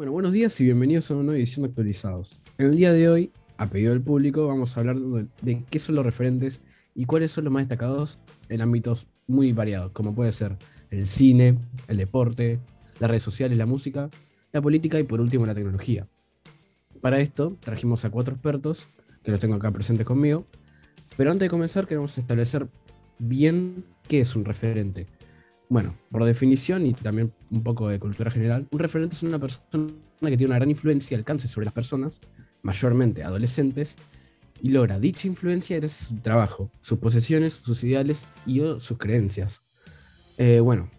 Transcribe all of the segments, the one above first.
Bueno, buenos días y bienvenidos a una nueva edición de Actualizados. En el día de hoy, a pedido del público, vamos a hablar de, de qué son los referentes y cuáles son los más destacados en ámbitos muy variados, como puede ser el cine, el deporte, las redes sociales, la música, la política y por último la tecnología. Para esto trajimos a cuatro expertos, que los tengo acá presentes conmigo, pero antes de comenzar queremos establecer bien qué es un referente. Bueno, por definición y también un poco de cultura general, un referente es una persona que tiene una gran influencia y alcance sobre las personas, mayormente adolescentes, y logra dicha influencia gracias a su trabajo, sus posesiones, sus ideales y sus creencias. Eh, bueno,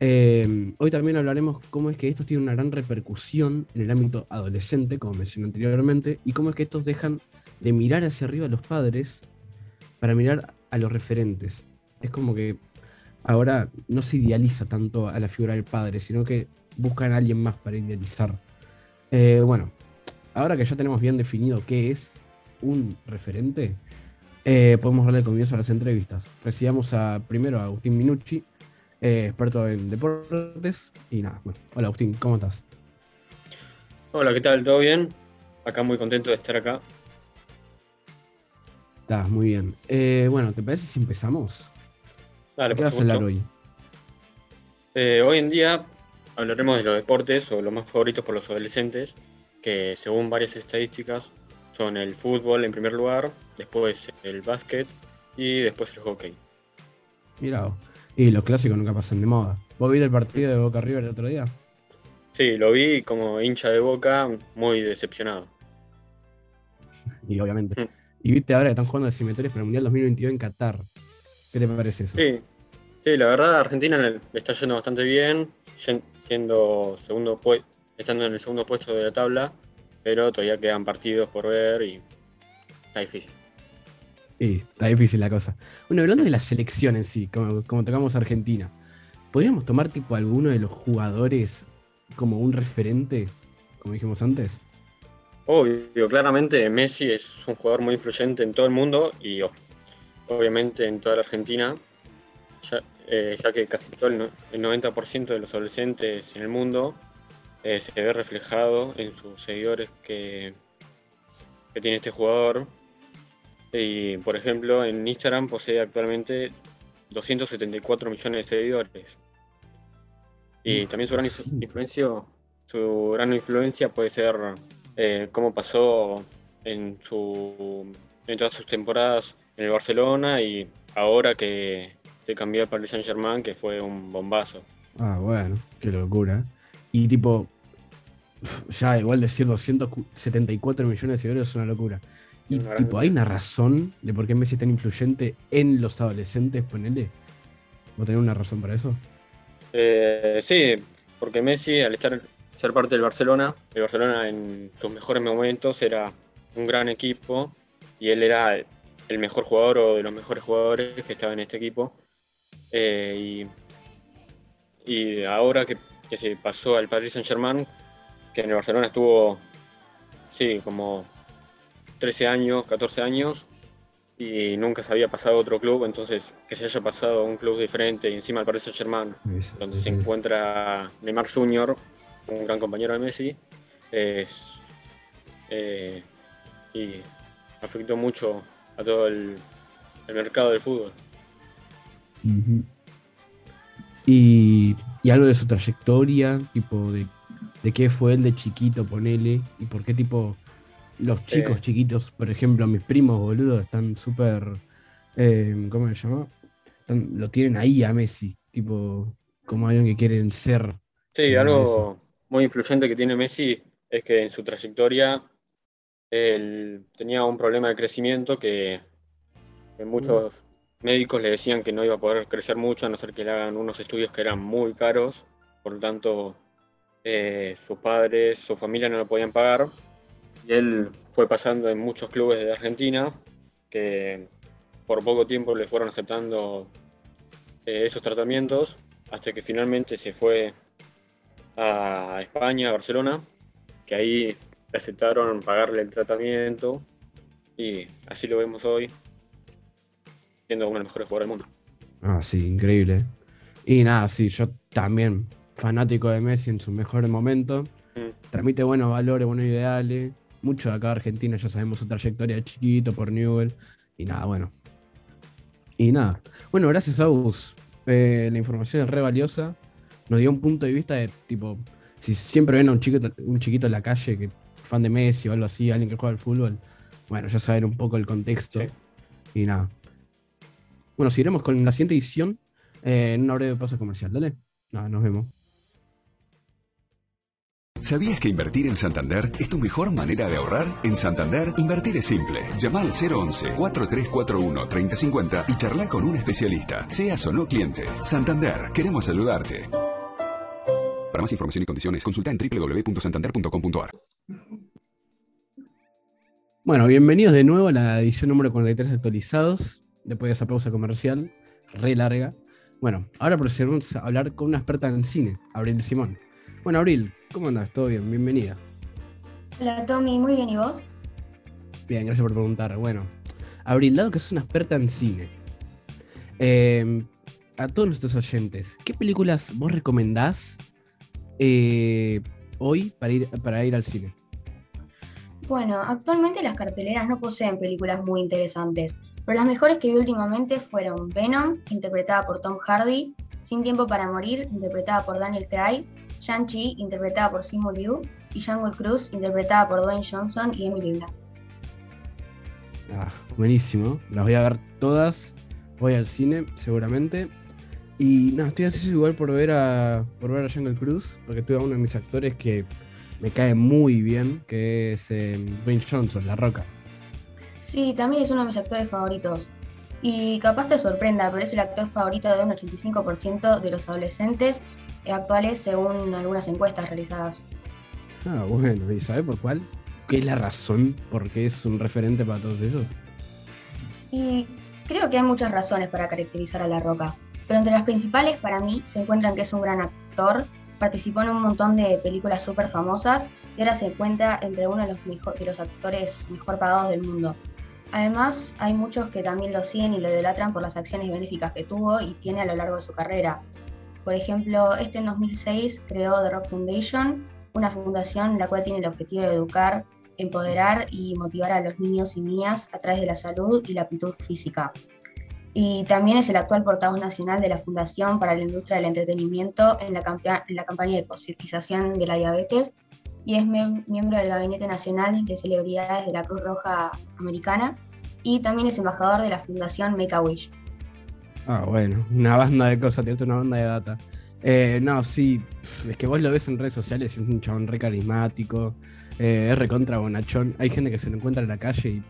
eh, hoy también hablaremos cómo es que estos tienen una gran repercusión en el ámbito adolescente, como mencioné anteriormente, y cómo es que estos dejan de mirar hacia arriba a los padres para mirar a los referentes. Es como que ahora no se idealiza tanto a la figura del padre, sino que buscan a alguien más para idealizar. Eh, bueno, ahora que ya tenemos bien definido qué es un referente, eh, podemos darle comienzo a las entrevistas. Recibamos a, primero a Agustín Minucci, eh, experto en deportes. Y nada, bueno, hola Agustín, ¿cómo estás? Hola, ¿qué tal? ¿Todo bien? Acá muy contento de estar acá. Estás muy bien. Eh, bueno, ¿te parece si empezamos? Dale, ¿Qué por supuesto. hoy? Eh, hoy en día hablaremos de los deportes o los más favoritos por los adolescentes, que según varias estadísticas son el fútbol en primer lugar, después el básquet y después el hockey. Vos. y los clásicos nunca pasan de moda. ¿Vos viste el partido de Boca River el otro día? Sí, lo vi como hincha de boca, muy decepcionado. Y obviamente. Mm. Y viste ahora que están jugando decimetores para el Mundial 2022 en Qatar. ¿Qué te parece eso? Sí, sí, la verdad Argentina le está yendo bastante bien, siendo segundo estando en el segundo puesto de la tabla, pero todavía quedan partidos por ver y está difícil. Sí, está difícil la cosa. Bueno, hablando de la selección en sí, como, como tocamos Argentina, ¿podríamos tomar tipo alguno de los jugadores como un referente, como dijimos antes? Obvio, claramente Messi es un jugador muy influyente en todo el mundo y obviamente en toda la Argentina, ya, eh, ya que casi todo el, no- el 90% de los adolescentes en el mundo eh, se ve reflejado en sus seguidores que, que tiene este jugador. Y por ejemplo, en Instagram posee actualmente 274 millones de seguidores. Y Uf, también su gran influencia, su gran influencia puede ser eh, cómo pasó en su en todas sus temporadas en el Barcelona y ahora que se cambió al Paris Saint Germain, que fue un bombazo. Ah, bueno, qué locura. Y tipo, ya igual decir 274 millones de seguidores es una locura. Y Una tipo, ¿hay una razón de por qué Messi es tan influyente en los adolescentes, ponele? ¿Vos tenés una razón para eso? Eh, sí, porque Messi, al estar ser parte del Barcelona, el Barcelona en sus mejores momentos era un gran equipo y él era el mejor jugador o de los mejores jugadores que estaba en este equipo. Eh, y, y ahora que, que se pasó al Paris Saint Germain, que en el Barcelona estuvo, sí, como 13 años, 14 años, y nunca se había pasado a otro club, entonces que se haya pasado a un club diferente y encima al Paris Saint Germain, donde sí, se encuentra Neymar Jr., un gran compañero de Messi, es, eh, y afectó mucho a todo el, el mercado del fútbol. Y, y algo de su trayectoria, tipo de, de qué fue él de chiquito, ponele, y por qué tipo los chicos Eh. chiquitos, por ejemplo, mis primos, boludo, están súper, eh, ¿cómo se llama? Están- lo tienen ahí a Messi, tipo, como alguien que quieren ser. Sí, algo muy influyente que tiene Messi es que en su trayectoria él tenía un problema de crecimiento que, que muchos médicos le decían que no iba a poder crecer mucho a no ser que le hagan unos estudios que eran muy caros, por lo tanto eh, sus padres, su familia no lo podían pagar. Y él fue pasando en muchos clubes de Argentina que por poco tiempo le fueron aceptando eh, esos tratamientos hasta que finalmente se fue a España, a Barcelona, que ahí aceptaron pagarle el tratamiento. Y así lo vemos hoy, siendo uno de los mejores jugadores del mundo. Ah, sí, increíble. Y nada, sí, yo también, fanático de Messi en su mejor momento. mm. transmite buenos valores, buenos ideales. Mucho de acá Argentina ya sabemos su trayectoria de chiquito por Newell. Y nada, bueno. Y nada. Bueno, gracias a vos. Eh, la información es re valiosa. Nos dio un punto de vista de tipo, si siempre ven a un chiquito, un chiquito en la calle que fan de Messi o algo así, alguien que juega al fútbol, bueno, ya saben un poco el contexto. Y nada. Bueno, seguiremos con la siguiente edición eh, en una breve pausa comercial. Dale. Nada, nos vemos. ¿Sabías que invertir en Santander es tu mejor manera de ahorrar? En Santander, invertir es simple. Llama al 011-4341-3050 y charla con un especialista, seas o no cliente. Santander, queremos ayudarte. Para más información y condiciones, consulta en www.santander.com.ar. Bueno, bienvenidos de nuevo a la edición número 43 de actualizados, después de esa pausa comercial, re larga. Bueno, ahora procedemos a hablar con una experta en cine, Abril Simón. Bueno, Abril, ¿cómo andas? ¿Todo bien? Bienvenida. Hola, Tommy, muy bien, ¿y vos? Bien, gracias por preguntar. Bueno, Abril, dado que sos una experta en cine, em, a todos nuestros oyentes, ¿qué películas vos recomendás eh, hoy para ir, para ir al cine? Bueno, actualmente las carteleras no poseen películas muy interesantes, pero las mejores que vi últimamente fueron Venom, interpretada por Tom Hardy, Sin Tiempo para Morir, interpretada por Daniel Craig, Shang-Chi, interpretada por Simu Liu, y Jungle Cruise, interpretada por Dwayne Johnson y Emily Blunt. Ah, buenísimo. Las voy a ver todas. Voy al cine, seguramente. Y nada, estoy ansioso igual por ver a por ver a Jungle Cruise, porque tuve a uno de mis actores que me cae muy bien, que es eh, Dwayne Johnson, La Roca. Sí, también es uno de mis actores favoritos. Y capaz te sorprenda, pero es el actor favorito de un 85% de los adolescentes actuales según algunas encuestas realizadas. Ah, bueno, ¿y sabe por cuál? ¿Qué es la razón por qué es un referente para todos ellos? Y creo que hay muchas razones para caracterizar a La Roca, pero entre las principales para mí se encuentran que es un gran actor, participó en un montón de películas súper famosas y ahora se encuentra entre uno de los, de los actores mejor pagados del mundo. Además, hay muchos que también lo siguen y lo idolatran por las acciones benéficas que tuvo y tiene a lo largo de su carrera. Por ejemplo, este en 2006 creó The Rock Foundation, una fundación la cual tiene el objetivo de educar, empoderar y motivar a los niños y niñas a través de la salud y la aptitud física. Y también es el actual portavoz nacional de la Fundación para la Industria del Entretenimiento en la, campaña de concientización de la diabetes y es miembro del Gabinete Nacional de Celebridades de la Cruz Roja Americana y también es embajador de la Fundación Make Wish. Ah, bueno, una banda de cosas, tiene una banda de data. Eh, no, sí, es que vos lo ves en redes sociales, es un chabón re carismático, eh, es recontra bonachón. Hay gente que se lo encuentra en la calle y,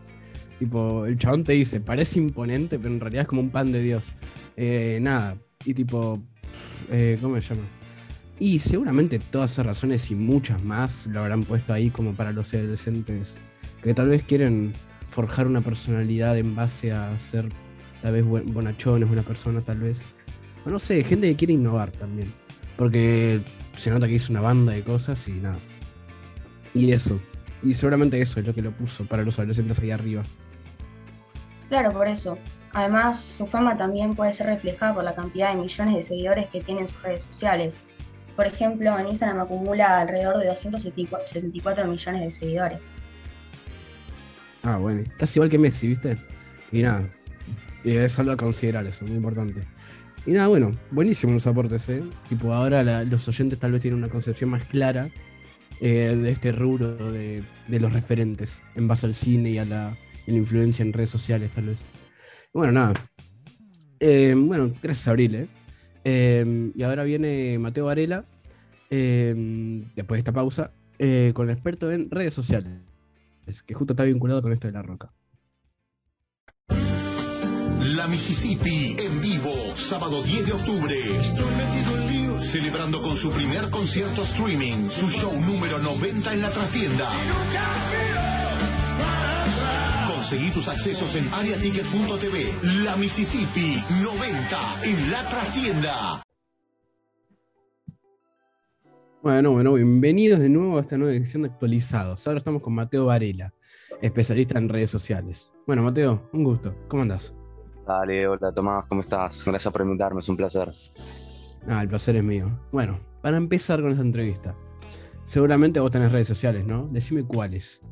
tipo, el chabón te dice, parece imponente, pero en realidad es como un pan de Dios. Eh, nada, y tipo, ¿cómo se llama? Y seguramente todas esas razones y muchas más lo habrán puesto ahí como para los adolescentes que tal vez quieren forjar una personalidad en base a ser tal vez bonachones, buena persona, tal vez. O no sé, gente que quiere innovar también. Porque se nota que hizo una banda de cosas y nada. Y eso. Y seguramente eso es lo que lo puso para los adolescentes ahí arriba. Claro, por eso. Además, su fama también puede ser reflejada por la cantidad de millones de seguidores que tiene en sus redes sociales. Por ejemplo, en Instagram acumula alrededor de 274 millones de seguidores. Ah, bueno, casi igual que Messi, ¿viste? Y nada, es algo a considerar eso, muy importante. Y nada, bueno, buenísimos los aportes, ¿eh? Tipo, ahora los oyentes tal vez tienen una concepción más clara eh, de este rubro de, los referentes en base al cine y a la, influencia en redes sociales, tal vez. Bueno, nada. Eh, bueno, gracias, Abril, ¿eh? ¿Eh? y ahora viene Mateo Varela, después de esta pausa, con el experto en redes sociales, que justo está vinculado con esto de la roca. La Mississippi en vivo, sábado 10 de octubre. Celebrando con su primer concierto streaming, su show número 90 en la trastienda. Conseguí tus accesos en ariaticket.tv. La Mississippi 90 en la trastienda. Bueno, bueno, bienvenidos de nuevo a esta nueva edición de Actualizados. Ahora estamos con Mateo Varela, especialista en redes sociales. Bueno, Mateo, un gusto. ¿Cómo andás? Dale, hola Tomás, ¿cómo estás? Gracias por invitarme, es un placer. Ah, el placer es mío. Bueno, para empezar con esta entrevista, seguramente vos tenés redes sociales, ¿no? Decime cuáles.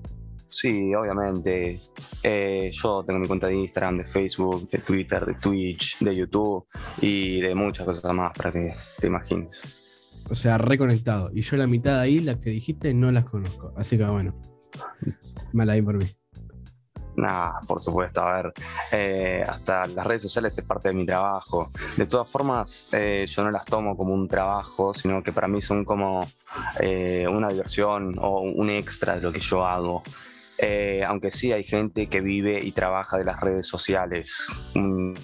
Sí, obviamente. Eh, yo tengo mi cuenta de Instagram, de Facebook, de Twitter, de Twitch, de YouTube y de muchas cosas más para que te imagines. O sea, reconectado. Y yo la mitad de ahí, las que dijiste, no las conozco. Así que bueno, mala ahí por mí. Nada, por supuesto, a ver, eh, hasta las redes sociales es parte de mi trabajo. De todas formas, eh, yo no las tomo como un trabajo, sino que para mí son como una diversión o un extra de lo que yo hago. Eh, aunque sí hay gente que vive y trabaja de las redes sociales. Un,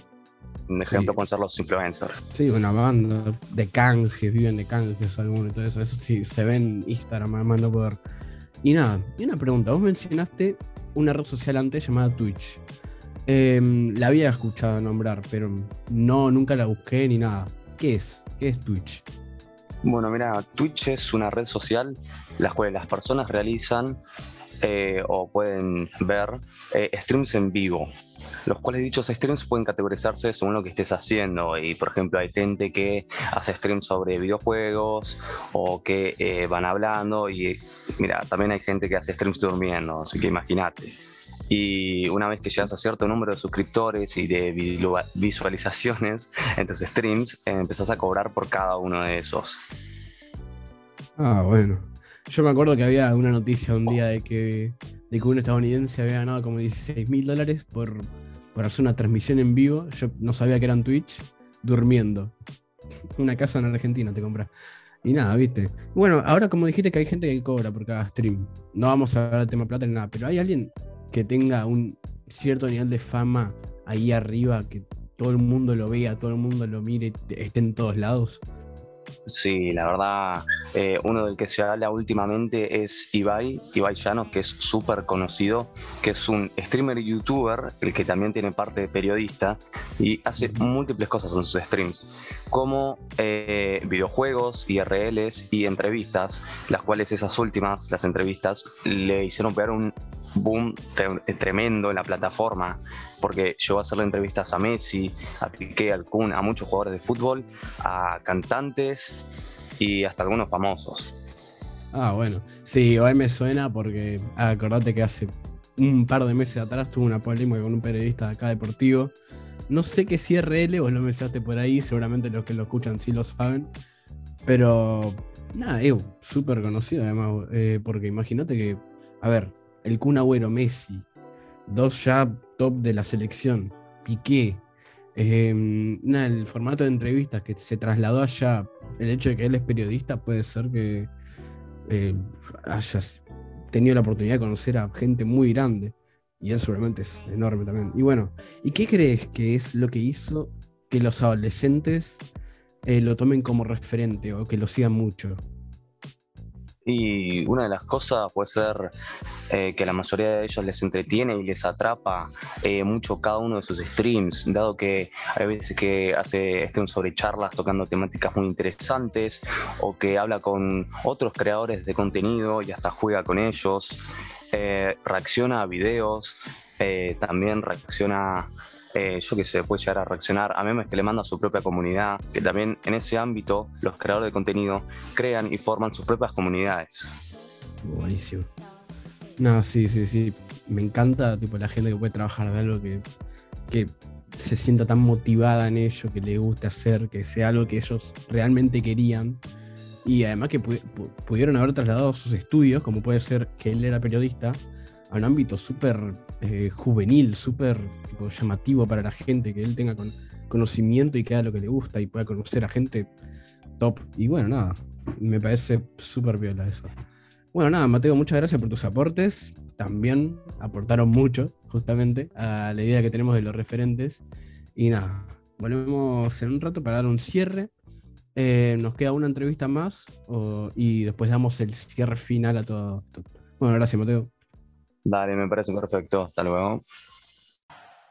ejemplo pueden ser los influencers. Sí, una banda de canjes, viven de canjes algunos y todo eso. Eso sí, se ve en Instagram, además no poder. Y nada, y una pregunta. Vos mencionaste una red social antes llamada Twitch. Em, la había escuchado nombrar, pero no, nunca la busqué ni nada. ¿Qué es? ¿Qué es Twitch? Bueno, mira, Twitch es una red social la cual las personas realizan eh, o pueden ver eh, streams en vivo, los cuales dichos streams pueden categorizarse según lo que estés haciendo. Y por ejemplo, hay gente que hace streams sobre videojuegos o que eh, van hablando. Y mira, también hay gente que hace streams durmiendo, así que imagínate. Y una vez que llegas a cierto número de suscriptores y de visualizaciones en tus streams, empezás a cobrar por cada uno de esos. Ah, bueno. Yo me acuerdo que había una noticia un día de que, de un estadounidense había ganado como 16 mil dólares por, hacer una transmisión en vivo. Yo no sabía que era en Twitch, durmiendo. Una casa en Argentina te compras. Y nada, viste. Bueno, ahora como dijiste que hay gente que cobra por cada stream. No vamos a hablar del tema plata ni nada, pero hay alguien que tenga un cierto nivel de fama ahí arriba, que todo el mundo lo vea, todo el mundo lo mire, esté en todos lados. Sí, la verdad, eh, uno del que se habla últimamente es Ibai, Ibai Llanos, que es súper conocido, que es un streamer y youtuber, el que también tiene parte de periodista, y hace múltiples cosas en sus streams, como eh, videojuegos, IRLs y entrevistas, las cuales esas últimas, las entrevistas, le hicieron pegar un boom tremendo en la plataforma, porque llegó a hacerle entrevistas a Messi, a Piqué, al Kun, a muchos jugadores de fútbol, a cantantes y hasta algunos famosos. Ah, bueno. Sí, hoy me suena porque acordate que hace un par de meses atrás tuve una polémica con un periodista de acá deportivo. No sé qué es IRL, vos lo mencionaste por ahí, seguramente los que lo escuchan sí lo saben. Pero nada, es súper conocido además, eh, porque imagínate que, a ver, el Kun Agüero, Messi, dos ya top de la selección, Piqué, em, el formato de entrevistas que se trasladó allá, el hecho de que él es periodista puede ser que eh, hayas tenido la oportunidad de conocer a gente muy grande. Y eso seguramente es enorme también. Y bueno, ¿y qué crees que es lo que hizo que los adolescentes eh, lo tomen como referente o que lo sigan mucho? Y una de las cosas puede ser eh, que la mayoría de ellos les entretiene y les atrapa eh, mucho cada uno de sus streams, dado que hay veces que hace este, sobre charlas tocando temáticas muy interesantes o que habla con otros creadores de contenido y hasta juega con ellos, eh, reacciona a videos, también reacciona eh, yo que sé, puede llegar a reaccionar a memes que le manda a su propia comunidad, que también en ese ámbito los creadores de contenido crean y forman sus propias comunidades. Buenísimo. No, sí, sí, sí. Me encanta tipo la gente que puede trabajar de algo que, que se sienta tan motivada en ello, que le guste hacer, que sea algo que ellos realmente querían. Y además que pudieron haber trasladado sus estudios, como puede ser que él era periodista, a un ámbito súper eh, juvenil, súper llamativo para la gente, que él tenga conocimiento y que haga lo que le gusta y pueda conocer a gente top. Y bueno, nada, me parece súper viola eso. Bueno, nada, Mateo, muchas gracias por tus aportes. También aportaron mucho, justamente, a la idea que tenemos de los referentes. Y nada, volvemos en un rato para dar un cierre. Eh, nos queda una entrevista más y después damos el cierre final a todo. Bueno, gracias, Mateo. Dale, me parece perfecto. Hasta luego.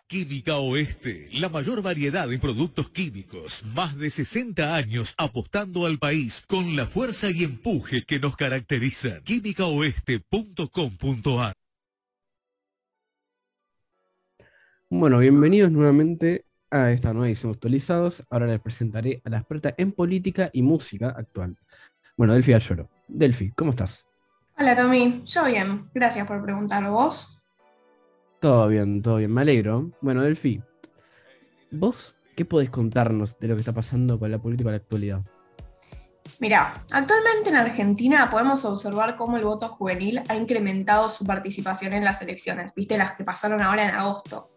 Química Oeste, la mayor variedad en productos químicos, más de 60 años apostando al país con la fuerza y empuje que nos caracterizan. químicaoeste.com.ar Bueno, bienvenidos nuevamente a esta nueva edición actualizados. Ahora les presentaré a la experta en política y música actual. Bueno, Delfia Lloro. Delphi, ¿cómo estás? Hola Tommy, yo bien, gracias por preguntar. ¿Vos? Todo bien, todo bien, me alegro. Bueno, Delphi, ¿vos qué podés contarnos de lo que está pasando con la política en la actualidad? Mira, actualmente en Argentina podemos observar cómo el voto juvenil ha incrementado su participación en las elecciones, viste las que pasaron ahora en agosto.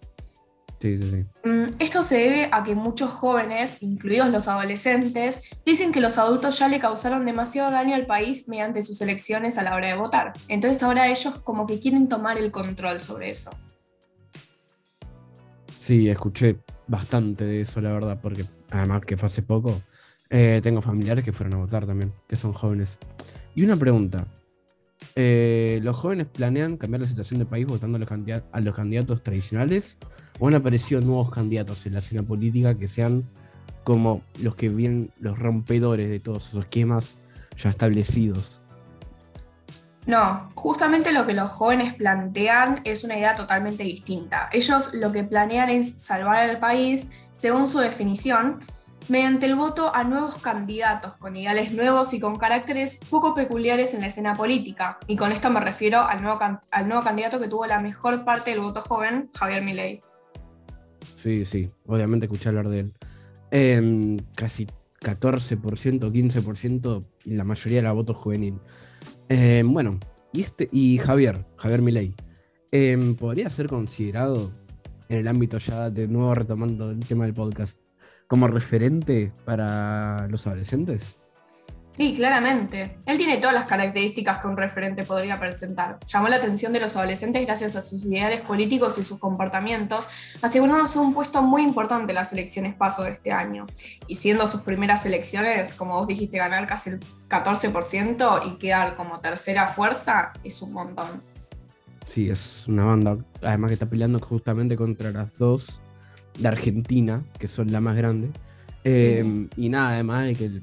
Sí, sí, sí. Mm, esto se debe a que muchos jóvenes, incluidos los adolescentes, dicen que los adultos ya le causaron demasiado daño al país mediante sus elecciones a la hora de votar. Entonces ahora ellos como que quieren tomar el control sobre eso. Sí, escuché bastante de eso, la verdad, porque además que fue hace poco, eh, tengo familiares que fueron a votar también, que son jóvenes. Y una pregunta, eh, ¿los jóvenes planean cambiar la situación del país votando a los, a los candidatos tradicionales? ¿O han aparecido nuevos candidatos en la escena política que sean como los que vienen los rompedores de todos esos esquemas ya establecidos? No, justamente lo que los jóvenes plantean es una idea totalmente distinta. Ellos lo que planean es salvar al país, según su definición, mediante el voto a nuevos candidatos con ideales nuevos y con caracteres poco peculiares en la escena política. Y con esto me refiero al nuevo, al nuevo candidato que tuvo la mejor parte del voto joven, Javier Milei. Sí, sí, obviamente escuché hablar de él. Em, casi 14%, 15% y la mayoría de la voto juvenil. Em, bueno, y, este, y Javier, Javier Milei, em, ¿podría ser considerado en el ámbito ya de nuevo retomando el tema del podcast como referente para los adolescentes? Sí, claramente. Él tiene todas las características que un referente podría presentar. Llamó la atención de los adolescentes gracias a sus ideales políticos y sus comportamientos, asegurándose un puesto muy importante en las elecciones paso de este año. Y siendo sus primeras elecciones, como vos dijiste, ganar casi el 14% y quedar como tercera fuerza es un montón. Sí, es una banda, además que está peleando justamente contra las dos de Argentina, que son la más grande. Eh, y nada, además de que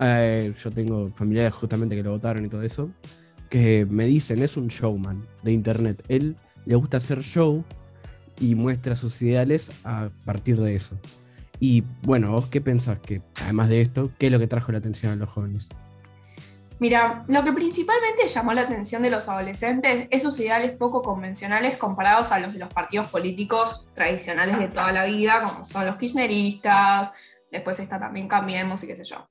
eh, yo tengo familiares justamente que lo votaron y todo eso, que me dicen, es un showman de internet. Él le gusta hacer show y muestra sus ideales a partir de eso. Y bueno, ¿vos qué pensás que, además de esto, qué es lo que trajo la atención a los jóvenes? Mira, lo que principalmente llamó la atención de los adolescentes es sus ideales poco convencionales comparados a los de los partidos políticos tradicionales de toda la vida, como son los kirchneristas, después está también Cambiemos y qué sé yo.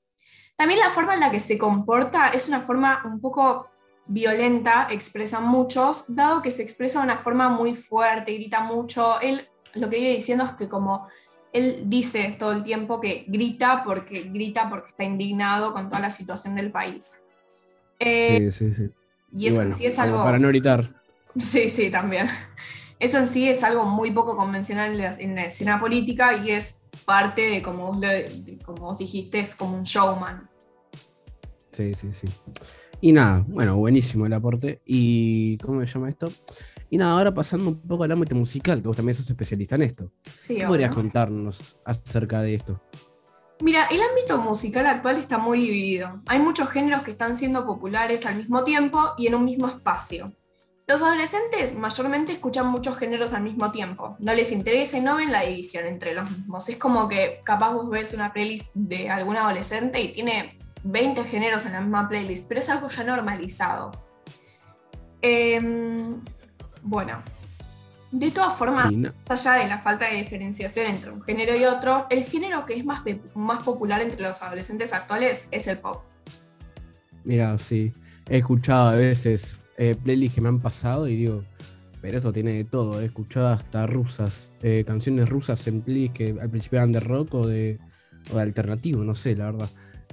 También la forma en la que se comporta es una forma un poco violenta, expresan muchos, dado que se expresa de una forma muy fuerte, grita mucho. Él lo que vive diciendo es que como él dice todo el tiempo que grita porque grita porque está indignado con toda la situación del país. Eh, sí, sí, sí. Y eso en sí es algo. Para no gritar. Sí, sí, también. Eso en sí es algo muy poco convencional en la, escena política y es parte de, como vos, como vos dijiste, es como un showman. Sí, sí, sí. Y nada, bueno, buenísimo el aporte. ¿Y cómo se llama esto? Y nada, ahora pasando un poco al ámbito musical, que vos también sos especialista en esto. Sí, ¿Qué podrías contarnos acerca de esto? Mira, el ámbito musical actual está muy dividido. Hay muchos géneros que están siendo populares al mismo tiempo y en un mismo espacio. Los adolescentes mayormente escuchan muchos géneros al mismo tiempo. No les interesa y no ven la división entre los mismos. Es como que capaz vos ves una playlist de algún adolescente y tiene 20 géneros en la misma playlist, pero es algo ya normalizado. Em, bueno, de todas formas, más allá de la falta de diferenciación entre un género y otro, el género que es más, más popular entre los adolescentes actuales es el pop. Mira, sí, he escuchado a veces eh, playlists que me han pasado y digo, pero esto tiene de todo. He escuchado hasta rusas, eh, canciones rusas en playlists que al principio eran de rock o de, o de alternativo, no sé, la verdad.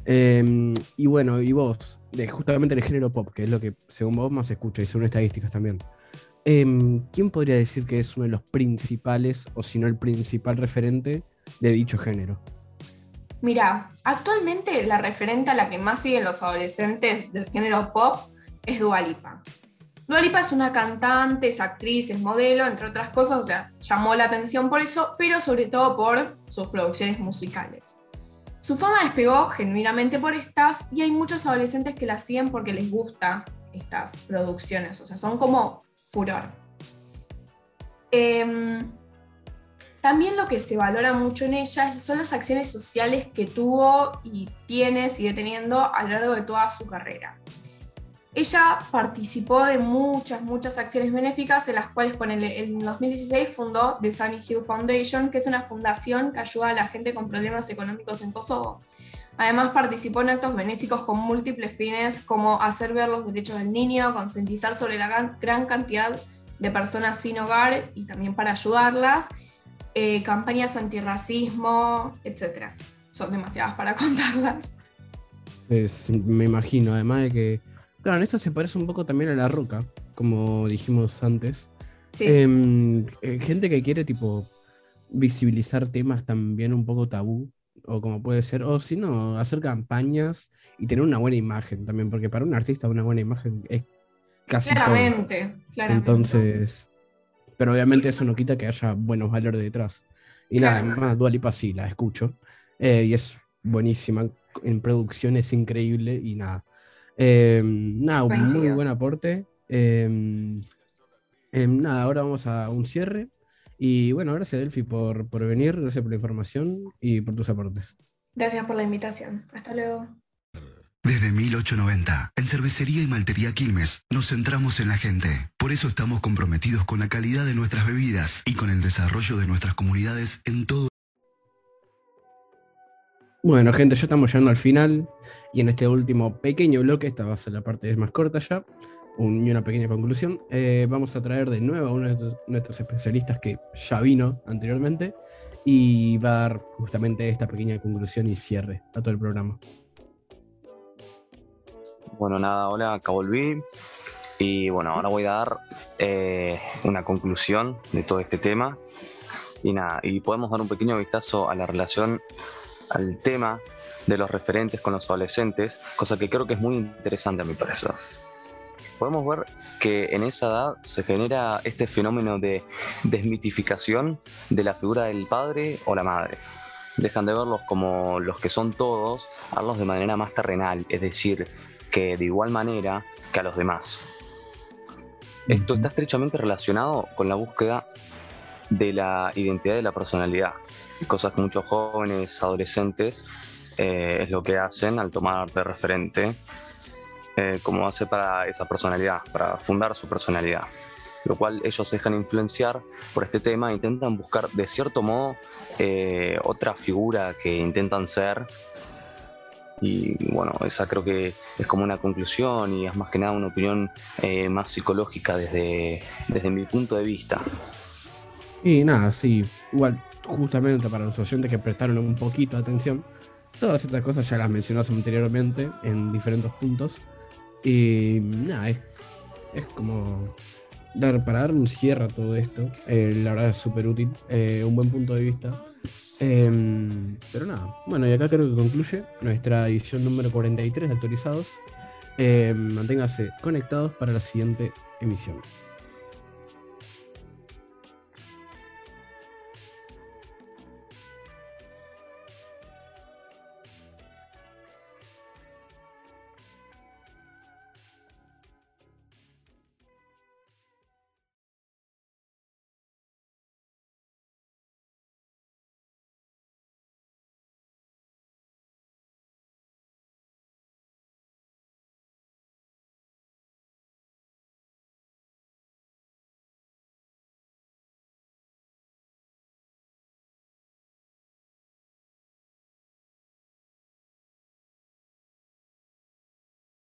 Em, y bueno, y vos, de justamente el género pop, que es lo que según vos más escucha y según estadísticas también. Em, ¿quién podría decir que es uno de los principales, o si no el principal referente de dicho género? Mira, actualmente la referente a la que más siguen los adolescentes del género pop es Dualipa. Dualipa es una cantante, es actriz, es modelo, entre otras cosas, o sea, llamó la atención por eso, pero sobre todo por sus producciones musicales. Su fama despegó genuinamente por estas y hay muchos adolescentes que la siguen porque les gusta estas producciones, o sea, son como furor. Em, también lo que se valora mucho en ella son las acciones sociales que tuvo y tiene, sigue teniendo a lo largo de toda su carrera. ella participó de muchas, muchas acciones benéficas, en las cuales en 2016 fundó The Sunny Hill Foundation, que es una fundación que ayuda a la gente con problemas económicos en Kosovo. Además participó en actos benéficos con múltiples fines, como hacer ver los derechos del niño, concientizar sobre la gran cantidad de personas sin hogar y también para ayudarlas, eh, campañas antirracismo, etc. Son demasiadas para contarlas. me imagino, además de que Claro, esto se parece un poco también a la roca, como dijimos antes. Em, eh, gente que quiere tipo visibilizar temas también un poco tabú, o como puede ser, o si no, hacer campañas y tener una buena imagen también, porque para un artista una buena imagen es casi claramente, claramente. Entonces, pero obviamente eso no quita que haya buenos valores detrás. Y nada, además Dualipa sí, la escucho, eh, y es buenísima, en producción es increíble y nada. Em, nada, un muy buen aporte. Em, em, nada, ahora vamos a un cierre. Y bueno, gracias Delphi por, por venir, gracias por la información y por tus aportes. Gracias por la invitación. Hasta luego. Desde 1890, en Cervecería y Maltería Quilmes, nos centramos en la gente. Por eso estamos comprometidos con la calidad de nuestras bebidas y con el desarrollo de nuestras comunidades en todo. Bueno, gente, ya estamos llegando al final. Y en este último pequeño bloque, esta va a ser la parte más corta ya, y una pequeña conclusión, eh, vamos a traer de nuevo a uno de nuestros, especialistas que ya vino anteriormente y va a dar justamente esta pequeña conclusión y cierre a todo el programa. Bueno, nada, hola, acá volví. Y bueno, ahora voy a dar eh, una conclusión de todo este tema. Y nada, y podemos dar un pequeño vistazo a la relación, al tema de los referentes con los adolescentes, cosa que creo que es muy interesante a mi parecer. Podemos ver que en esa edad se genera este fenómeno de desmitificación de la figura del padre o la madre. Dejan de verlos como los que son todos, a verlos de manera más terrenal, es decir, que de igual manera que a los demás. Esto está estrechamente relacionado con la búsqueda de la identidad de la personalidad, cosas que muchos jóvenes, adolescentes eh, es lo que hacen al tomar de referente eh, como hace para esa personalidad, para fundar su personalidad. Lo cual ellos dejan influenciar por este tema intentan buscar de cierto modo eh, otra figura que intentan ser. Y bueno, esa creo que es como una conclusión y es más que nada una opinión más psicológica desde, desde mi punto de vista. Y nada, sí, igual justamente para los oyentes que prestaron un poquito de atención, Todas estas cosas ya las mencionamos anteriormente en diferentes puntos. Y nada, es, como dar, para dar un cierre a todo esto. Eh, la verdad es súper útil, eh, un buen punto de vista. Em, pero nada, bueno, y acá creo que concluye nuestra edición número 43 de actualizados. Em, manténgase conectados para la siguiente emisión.